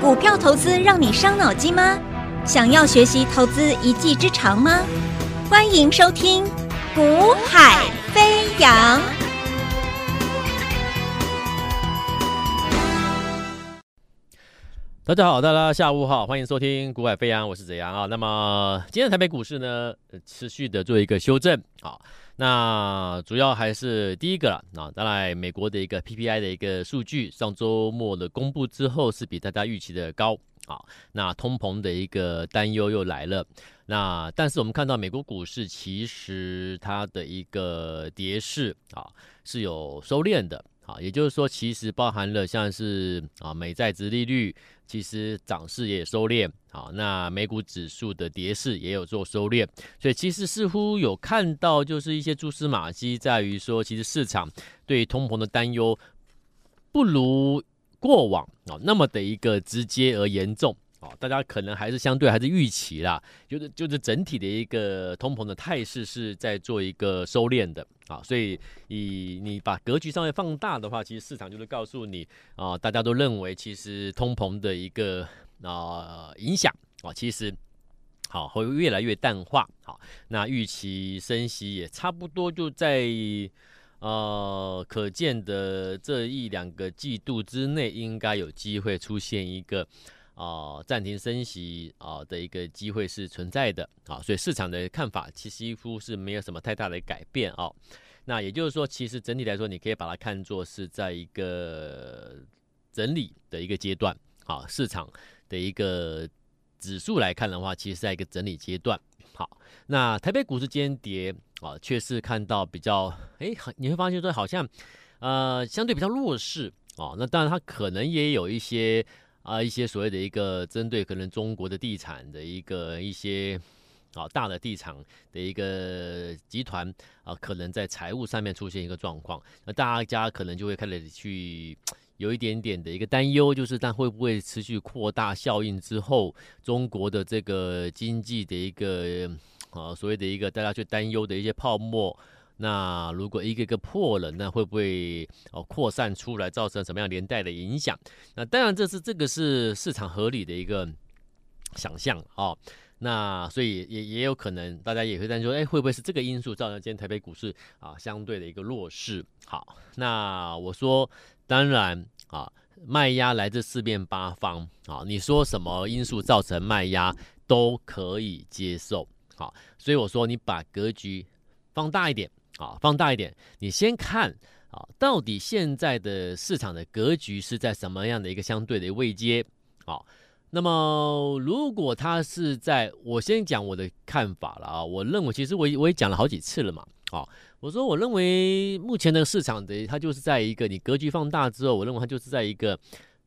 股票投资让你伤脑筋吗？想要学习投资一技之长吗？欢迎收听《股海飞扬》。大家好，大家下午好，欢迎收听《股海飞扬》，我是子阳啊。那么今天台北股市呢，持续的做一个修正啊。那主要还是第一个了那，当然美国的一个 PPI 的一个数据，上周末的公布之后是比大家预期的高啊。那通膨的一个担忧又来了。那但是我们看到美国股市其实它的一个跌势啊是有收敛的。啊，也就是说，其实包含了像是啊美债殖利率，其实涨势也收敛。好，那美股指数的跌势也有做收敛，所以其实似乎有看到，就是一些蛛丝马迹，在于说，其实市场对通膨的担忧不如过往啊那么的一个直接而严重。哦，大家可能还是相对还是预期啦，就是就是整体的一个通膨的态势是在做一个收敛的啊，所以以你把格局稍微放大的话，其实市场就是告诉你啊，大家都认为其实通膨的一个啊影响啊，其实好会越来越淡化。好，那预期升息也差不多就在呃可见的这一两个季度之内，应该有机会出现一个。啊，暂停升息啊的一个机会是存在的啊，所以市场的看法其实几乎是没有什么太大的改变啊。那也就是说，其实整体来说，你可以把它看作是在一个整理的一个阶段啊。市场的一个指数来看的话，其实在一个整理阶段。好，那台北股市今天跌啊，却是看到比较哎，你会发现说好像呃相对比较弱势啊。那当然，它可能也有一些。啊，一些所谓的一个针对可能中国的地产的一个一些啊大的地产的一个集团啊，可能在财务上面出现一个状况，那大家可能就会开始去有一点点的一个担忧，就是但会不会持续扩大效应之后，中国的这个经济的一个啊所谓的一个大家去担忧的一些泡沫。那如果一个个破了，那会不会哦扩散出来，造成什么样连带的影响？那当然，这是这个是市场合理的一个想象哦。那所以也也有可能，大家也会担心说，哎，会不会是这个因素造成今天台北股市啊相对的一个弱势？好，那我说，当然啊，卖压来自四面八方啊，你说什么因素造成卖压都可以接受。好，所以我说，你把格局放大一点。啊，放大一点，你先看啊，到底现在的市场的格局是在什么样的一个相对的位阶？好，那么如果它是在，我先讲我的看法了啊，我认为其实我我也讲了好几次了嘛，啊，我说我认为目前的市场的它就是在一个你格局放大之后，我认为它就是在一个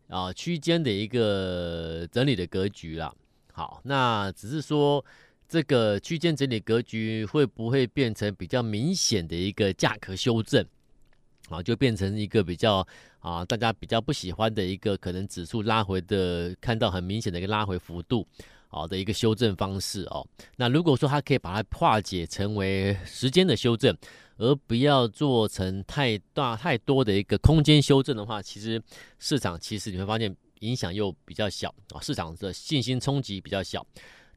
啊区间的一个整理的格局了。好，那只是说。这个区间整理格局会不会变成比较明显的一个价格修正啊？就变成一个比较啊，大家比较不喜欢的一个可能指数拉回的，看到很明显的一个拉回幅度啊的一个修正方式哦。那如果说它可以把它化解成为时间的修正，而不要做成太大太多的一个空间修正的话，其实市场其实你会发现影响又比较小啊，市场的信心冲击比较小。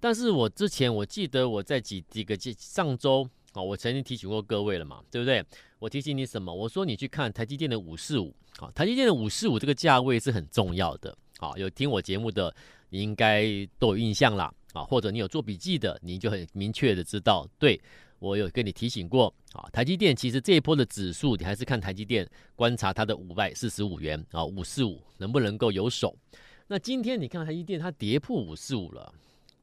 但是我之前我记得我在几几个上周啊，我曾经提醒过各位了嘛，对不对？我提醒你什么？我说你去看台积电的五四五啊，台积电的五四五这个价位是很重要的啊。有听我节目的，你应该都有印象啦啊，或者你有做笔记的，你就很明确的知道，对，我有跟你提醒过啊。台积电其实这一波的指数，你还是看台积电，观察它的五百四十五元啊，五四五能不能够有手？那今天你看台积电它跌破五四五了。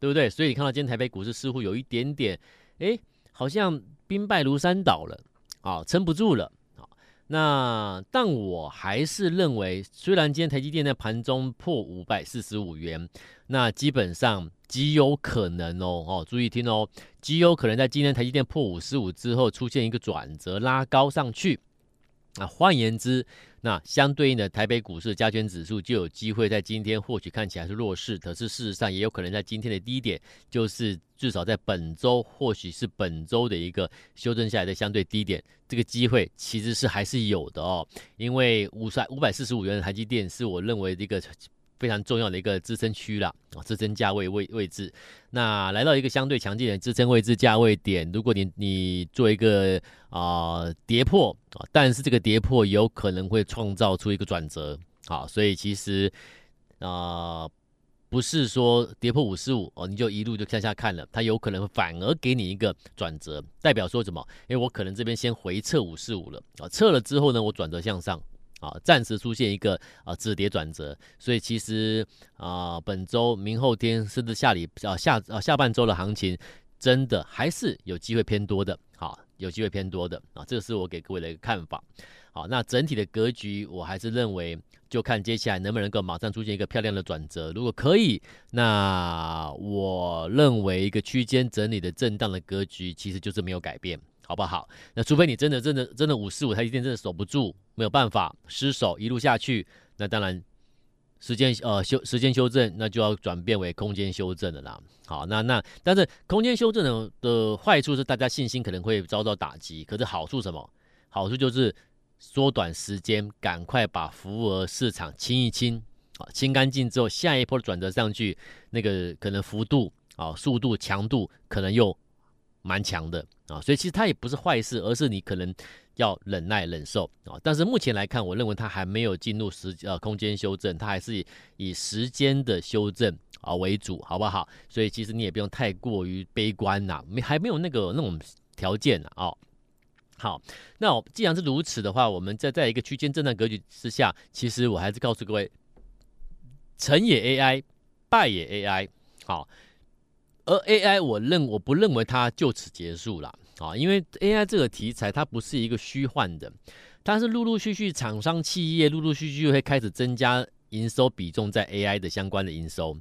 对不对？所以你看到今天台北股市似乎有一点点，哎，好像兵败如山倒了，啊，撑不住了，啊，那但我还是认为，虽然今天台积电在盘中破五百四十五元，那基本上极有可能哦，哦，注意听哦，极有可能在今天台积电破五十五之后出现一个转折拉高上去。那换言之，那相对应的台北股市加权指数就有机会在今天或许看起来是弱势，可是事实上也有可能在今天的低点，就是至少在本周或许是本周的一个修正下来的相对低点，这个机会其实是还是有的哦。因为五百五百四十五元的台积电是我认为这个非常重要的一个支撑区了啊，支撑价位位位置。那来到一个相对强劲的支撑位置价位点，如果你你做一个啊、跌破啊，但是这个跌破有可能会创造出一个转折，啊，所以其实啊。不是说跌破五十五哦，你就一路就向下看了，它有可能反而给你一个转折，代表说什么？因为我可能这边先回撤五十五了啊，撤了之后呢，我转折向上啊，暂时出现一个啊止跌转折，所以其实啊，本周、明后天甚至下礼啊下啊下半周的行情，真的还是有机会偏多的，好，有机会偏多的啊，这个是我给各位的一个看法。好，那整体的格局，我还是认为，就看接下来能不能够马上出现一个漂亮的转折。如果可以，那我认为一个区间整理的震荡的格局，其实就是没有改变，好不好？那除非你真的、真的、真的五四五，台一定真的守不住，没有办法失守一路下去，那当然时间呃修时间修正，那就要转变为空间修正了啦。好，那那但是空间修正的的坏处是，大家信心可能会遭到打击。可是好处什么？好处就是。缩短时间，赶快把浮额市场清一清，啊，清干净之后，下一波转折上去，那个可能幅度啊、速度、强度可能又蛮强的啊，所以其实它也不是坏事，而是你可能要忍耐忍受啊。但是目前来看，我认为它还没有进入时呃空间修正，它还是以时间的修正啊为主，好不好？所以其实你也不用太过于悲观呐，没还没有那个那种条件啊。好，那既然是如此的话，我们在在一个区间震荡格局之下，其实我还是告诉各位，成也 AI，败也 AI。好，而 AI 我认我不认为它就此结束了啊，因为 AI 这个题材它不是一个虚幻的，它是陆陆续续厂商企业陆陆续续会开始增加营收比重在 AI 的相关的营收。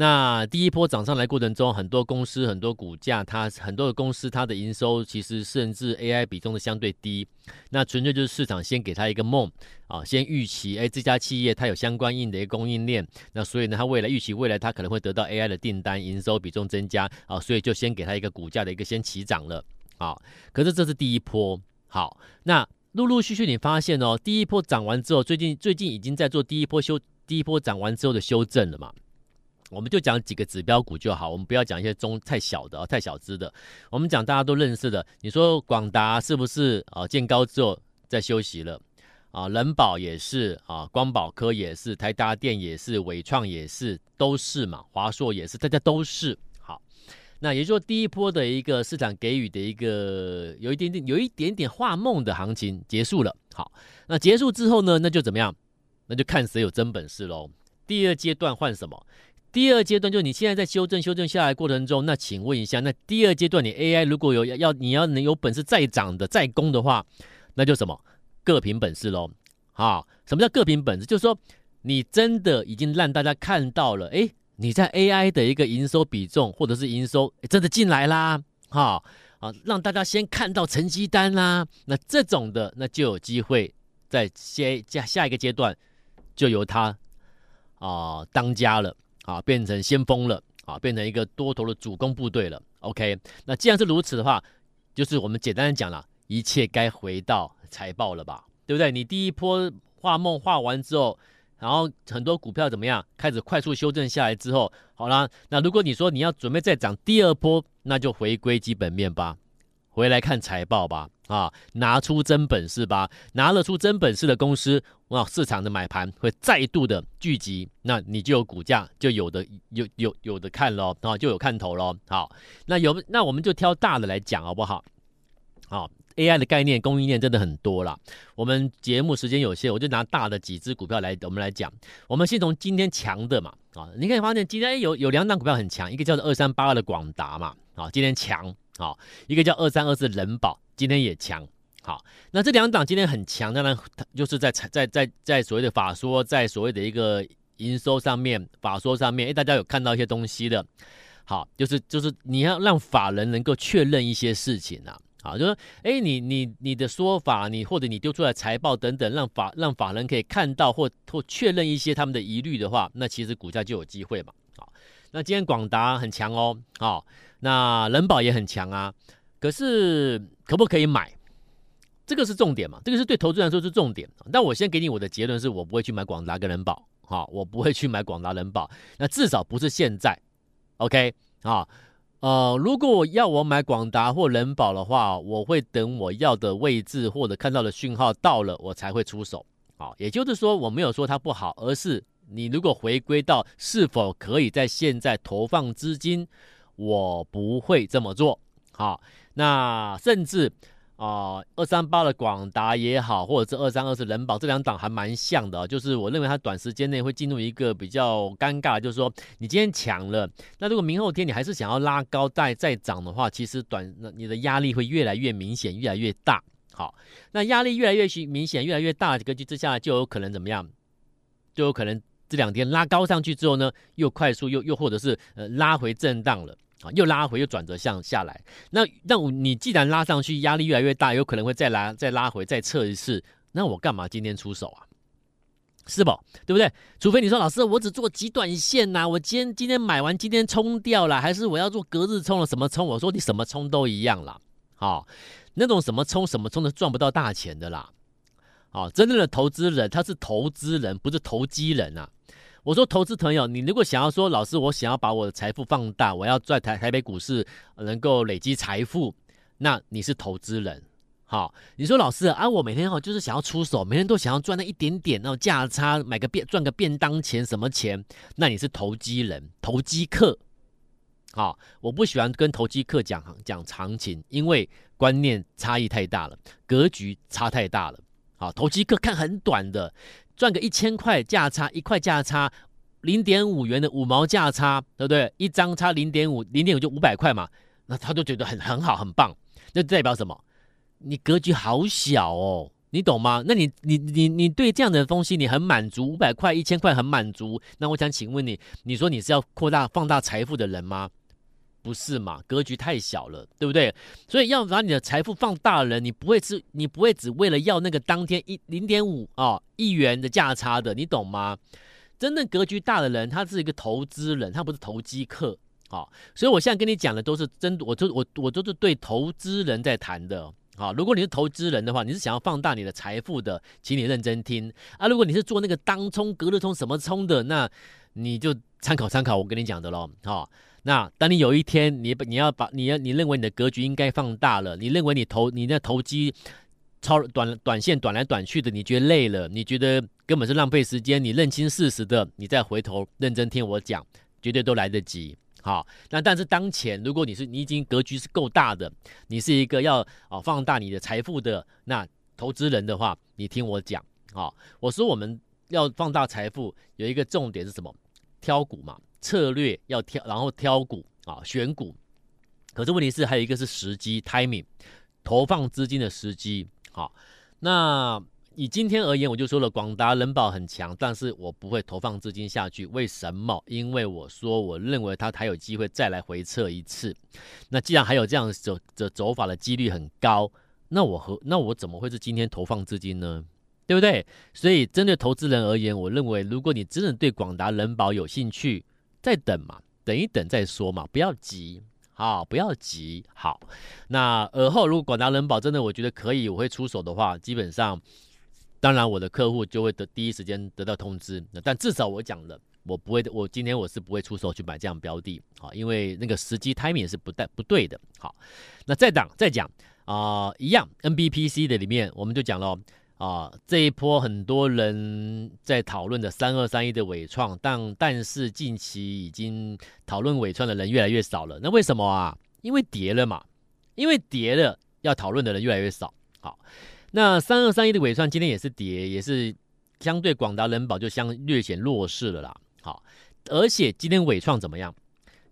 那第一波涨上来过程中，很多公司、很多股价，它很多的公司，它的营收其实甚至 AI 比重的相对低。那纯粹就是市场先给它一个梦啊，先预期，哎，这家企业它有相关应的一个供应链，那所以呢，它未来预期未来它可能会得到 AI 的订单，营收比重增加啊，所以就先给它一个股价的一个先起涨了啊。可是这是第一波，好，那陆陆续续你发现哦，第一波涨完之后，最近最近已经在做第一波修，第一波涨完之后的修正了嘛。我们就讲几个指标股就好，我们不要讲一些中太小的啊，太小资的。我们讲大家都认识的，你说广达是不是啊？见高之后在休息了啊？人保也是啊，光宝科也是，台达电也是，伟创也是，都是嘛。华硕也是，大家都是好。那也就是说，第一波的一个市场给予的一个有一点点、有一点点画梦的行情结束了。好，那结束之后呢？那就怎么样？那就看谁有真本事喽。第二阶段换什么？第二阶段就是你现在在修正修正下来过程中，那请问一下，那第二阶段你 AI 如果有要你要能有本事再涨的再攻的话，那就什么各凭本事喽。啊，什么叫各凭本事？就是说你真的已经让大家看到了，哎，你在 AI 的一个营收比重或者是营收真的进来啦，哈啊，让大家先看到成绩单啦，那这种的那就有机会在下下下一个阶段就由他啊当家了。啊，变成先锋了啊，变成一个多头的主攻部队了。OK，那既然是如此的话，就是我们简单的讲了，一切该回到财报了吧，对不对？你第一波画梦画完之后，然后很多股票怎么样，开始快速修正下来之后，好了，那如果你说你要准备再涨第二波，那就回归基本面吧。回来看财报吧，啊，拿出真本事吧，拿得出真本事的公司，哇，市场的买盘会再度的聚集，那你就有股价就有的有有有的看喽，啊，就有看头喽。好，那有那我们就挑大的来讲好不好？好，AI 的概念供应链真的很多啦。我们节目时间有限，我就拿大的几只股票来我们来讲。我们先从今天强的嘛，啊，你可以发现今天有有两档股票很强，一个叫做二三八二的广达嘛，啊，今天强。啊，一个叫二三二四人保，今天也强。好，那这两档今天很强，当然就是在在在在所谓的法说，在所谓的一个营收上面，法说上面，哎，大家有看到一些东西的。好，就是就是你要让法人能够确认一些事情啊。好，就说，哎，你你你的说法，你或者你丢出来财报等等，让法让法人可以看到或或确认一些他们的疑虑的话，那其实股价就有机会嘛。好，那今天广达很强哦。好。那人保也很强啊，可是可不可以买？这个是重点嘛？这个是对投资人来说是重点。但我先给你我的结论，是我不会去买广达跟人保哈，我不会去买广达人保，那至少不是现在，OK 啊，呃，如果我要我买广达或人保的话，我会等我要的位置或者看到的讯号到了，我才会出手，好，也就是说我没有说它不好，而是你如果回归到是否可以在现在投放资金，我不会这么做，好，那甚至。啊，二三八的广达也好，或者是二三二四人保这两档还蛮像的，就是我认为它短时间内会进入一个比较尴尬，就是说你今天抢了，那如果明后天你还是想要拉高再再涨的话，其实短那你的压力会越来越明显，越来越大。好，那压力越来越明显，越来越大的格局之下，就有可能怎么样？就有可能这两天拉高上去之后呢，又快速又又或者是呃拉回震荡了。啊，又拉回，又转折向下来。那那你既然拉上去，压力越来越大，有可能会再拉，再拉回，再测一次。那我干嘛今天出手啊？是不？对不对？除非你说老师，我只做极短线呐，我今天今天买完，今天冲掉了，还是我要做隔日冲了？什么冲？我说你什么冲都一样啦。好，那种什么冲什么冲的赚不到大钱的啦。好，真正的投资人他是投资人，不是投机人啊。我说，投资朋友，你如果想要说，老师，我想要把我的财富放大，我要在台台北股市能够累积财富，那你是投资人。好，你说老师啊，我每天哈就是想要出手，每天都想要赚那一点点那种价差，买个便赚个便当钱什么钱，那你是投机人、投机客。好，我不喜欢跟投机客讲讲行情，因为观念差异太大了，格局差太大了。好，投机客看很短的。赚个一千块价差，一块价差，零点五元的五毛价差，对不对？一张差零点五，零点五就五百块嘛，那他就觉得很很好，很棒。那代表什么？你格局好小哦，你懂吗？那你你你你对这样的东西你很满足，五百块、一千块很满足。那我想请问你，你说你是要扩大放大财富的人吗？不是嘛？格局太小了，对不对？所以要把你的财富放大的人，你不会是，你不会只为了要那个当天一零点五啊亿元的价差的，你懂吗？真正格局大的人，他是一个投资人，他不是投机客啊。所以我现在跟你讲的都是真，我就我我都是对投资人在谈的啊。如果你是投资人的话，你是想要放大你的财富的，请你认真听啊。如果你是做那个当冲、隔日冲什么冲的，那你就参考参考我跟你讲的喽，好。那当你有一天你你要把你要你认为你的格局应该放大了，你认为你投你那投机超短短线短来短去的，你觉得累了，你觉得根本是浪费时间，你认清事实的，你再回头认真听我讲，绝对都来得及。好，那但是当前如果你是你已经格局是够大的，你是一个要啊放大你的财富的那投资人的话，你听我讲。好，我说我们要放大财富有一个重点是什么？挑股嘛。策略要挑，然后挑股啊，选股。可是问题是还有一个是时机 （timing），投放资金的时机。好，那以今天而言，我就说了，广达人保很强，但是我不会投放资金下去。为什么？因为我说我认为它还有机会再来回测一次。那既然还有这样走的走法的几率很高，那我和那我怎么会是今天投放资金呢？对不对？所以针对投资人而言，我认为如果你真的对广达人保有兴趣，再等嘛，等一等再说嘛，不要急，好，不要急，好。那而后如果广达人保真的我觉得可以，我会出手的话，基本上，当然我的客户就会得第一时间得到通知。但至少我讲了，我不会，我今天我是不会出手去买这样标的，好，因为那个时机 timing 是不带不对的。好，那再讲再讲啊、一样 NBPC 的里面我们就讲了。啊，这一波很多人在讨论的三二三一的纬创，但但是近期已经讨论纬创的人越来越少了。那为什么啊？因为跌了嘛，因为跌了，要讨论的人越来越少。好，那三二三一的纬创今天也是跌，也是相对广达人保就相略显弱势了啦。好，而且今天纬创怎么样？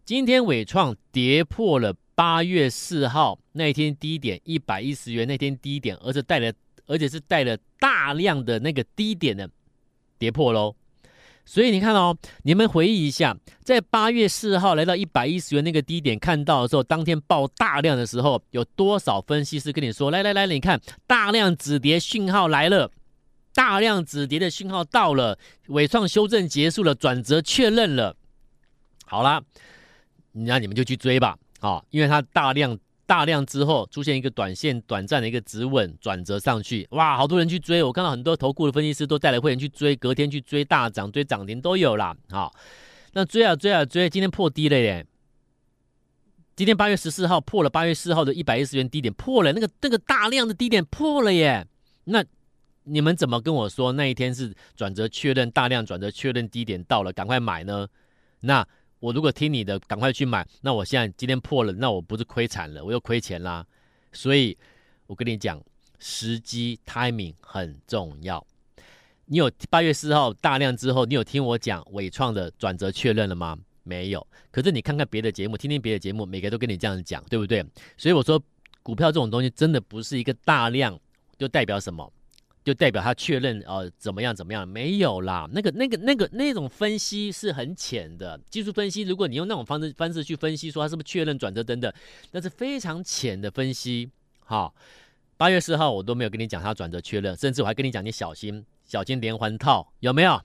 今天纬创跌破了八月四号那天低点一百一十元那天低点，而且带来。而且是带了大量的那个低点的跌破喽，所以你看哦，你们回忆一下，在八月四号来到一百一十元那个低点看到的时候，当天爆大量的时候，有多少分析师跟你说：“来来来，你看大量止跌讯号来了，大量止跌的讯号到了，尾创修正结束了，转折确认了。”好啦，那你们就去追吧，啊，因为它大量。大量之后出现一个短线短暂的一个止稳转折上去，哇，好多人去追，我看到很多投顾的分析师都带来会员去追，隔天去追大涨、追涨停都有啦。好，那追啊追啊追，今天破低了耶！今天八月十四号破了八月四号的一百一十元低点，破了那个那个大量的低点破了耶！那你们怎么跟我说那一天是转折确认大量转折确认低点到了，赶快买呢？那？我如果听你的，赶快去买。那我现在今天破了，那我不是亏惨了，我又亏钱啦。所以，我跟你讲，时机 timing 很重要。你有八月四号大量之后，你有听我讲伟创的转折确认了吗？没有。可是你看看别的节目，听听别的节目，每个都跟你这样讲，对不对？所以我说，股票这种东西真的不是一个大量就代表什么。就代表他确认呃怎么样怎么样？没有啦，那个那个那个那种分析是很浅的技术分析。如果你用那种方式方式去分析，说他是不是确认转折等等，那是非常浅的分析。好，八月四号我都没有跟你讲他转折确认，甚至我还跟你讲你小心小心连环套有没有？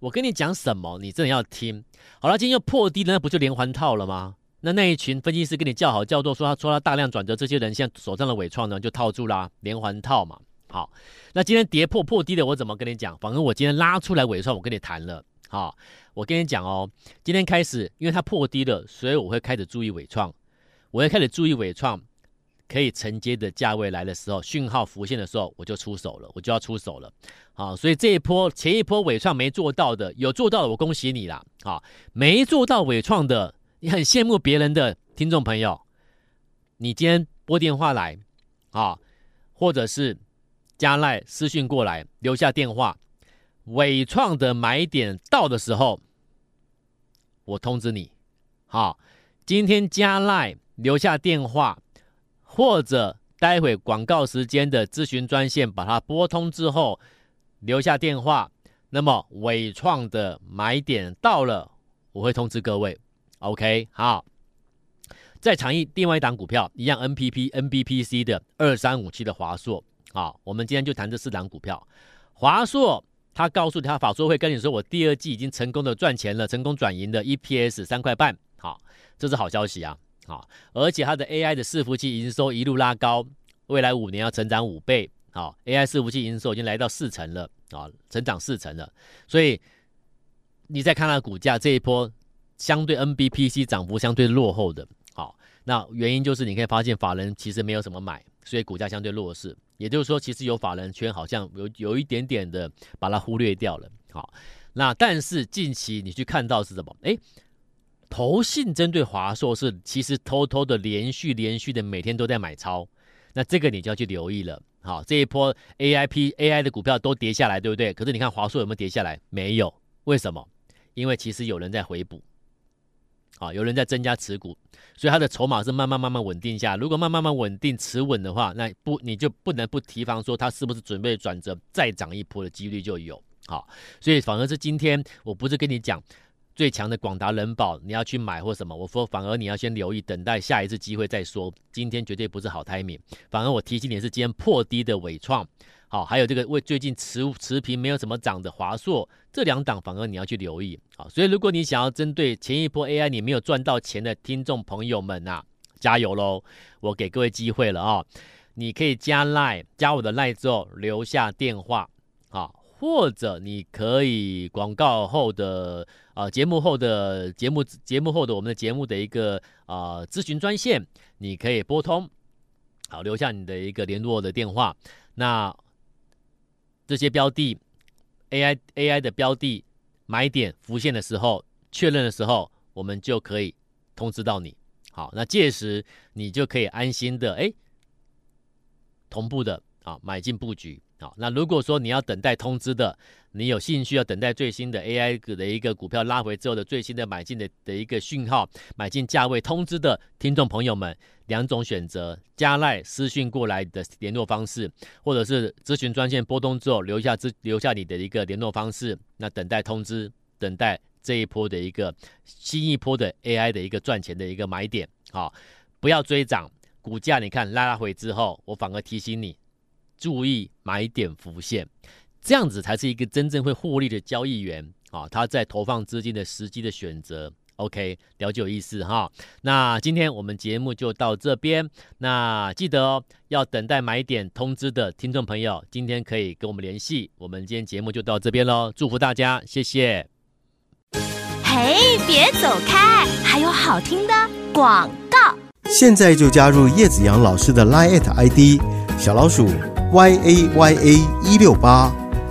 我跟你讲什么？你真的要听。好了，今天又破低了，那不就连环套了吗？那那一群分析师跟你叫好叫座，说他说他大量转折，这些人现在手上的纬创呢就套住啦，连环套嘛。好，那今天跌破破低的，我怎么跟你讲？反正我今天拉出来尾算，我跟你谈了。好，我跟你讲哦，今天开始，因为它破低了，所以我会开始注意尾创，我会开始注意尾创可以承接的价位来的时候，讯号浮现的时候，我就出手了，我就要出手了。好，所以这一波前一波尾创没做到的，有做到的，我恭喜你啦。好，没做到尾创的，你很羡慕别人的听众朋友，你今天拨电话来，啊，或者是。加赖私讯过来，留下电话。伟创的买点到的时候，我通知你。好，今天加赖留下电话，或者待会广告时间的咨询专线把它拨通之后，留下电话。那么伟创的买点到了，我会通知各位。OK，好。再讲一另外一档股票，一样 NPP NBPC 的二三五七的华硕。好，我们今天就谈这四档股票。华硕，他告诉他法说会跟你说，我第二季已经成功的赚钱了，成功转盈的 EPS 三块半。好，这是好消息啊。好，而且它的 AI 的伺服器营收一路拉高，未来五年要成长五倍。好，AI 伺服器营收已经来到四成了，啊，成长四成了。所以你再看它的股价这一波，相对 NBPC 涨幅相对落后的。好，那原因就是你可以发现法人其实没有什么买，所以股价相对弱势。也就是说，其实有法人圈好像有有一点点的把它忽略掉了。好，那但是近期你去看到是什么？诶，投信针对华硕是其实偷偷的连续连续的每天都在买超，那这个你就要去留意了。好，这一波 AIP AI 的股票都跌下来，对不对？可是你看华硕有没有跌下来？没有，为什么？因为其实有人在回补。啊，有人在增加持股，所以它的筹码是慢慢慢慢稳定下。如果慢慢慢稳定持稳的话，那不你就不能不提防说它是不是准备转折再涨一波的几率就有。好，所以反而是今天我不是跟你讲最强的广达人保你要去买或什么，我说反而你要先留意，等待下一次机会再说。今天绝对不是好 timing，反而我提醒你是今天破低的纬创。好，还有这个为最近持持平没有怎么涨的华硕，这两档反而你要去留意。好，所以如果你想要针对前一波 AI 你没有赚到钱的听众朋友们呐、啊，加油喽！我给各位机会了啊、你可以加 Line，加我的 Line 之后留下电话，好，或者你可以广告后的啊节目后的节目节目后的我们的节目的一个啊咨询专线，你可以拨通，好，留下你的一个联络的电话，那。这些标的，AI AI 的标的买点浮现的时候，确认的时候，我们就可以通知到你。好，那届时你就可以安心的哎，同步的啊买进布局。好，那如果说你要等待通知的，你有兴趣要等待最新的 AI 的一个股票拉回之后的最新的买进的的一个讯号，买进价位通知的听众朋友们，两种选择：加赖私讯过来的联络方式，或者是咨询专线拨通之后留下资留下你的一个联络方式，那等待通知，等待这一波的一个新一波的 AI 的一个赚钱的一个买点。好，不要追涨，股价你看拉拉回之后，我反而提醒你。注意买点浮现，这样子才是一个真正会获利的交易员啊！他在投放资金的时机的选择 OK，了解有意思哈。那今天我们节目就到这边。那记得哦，要等待买点通知的听众朋友，今天可以跟我们联系。我们今天节目就到这边喽，祝福大家，谢谢。嘿，别走开，还有好听的广告。现在就加入叶子阳老师的 Line ID 小老鼠 Y A Y A 一六八，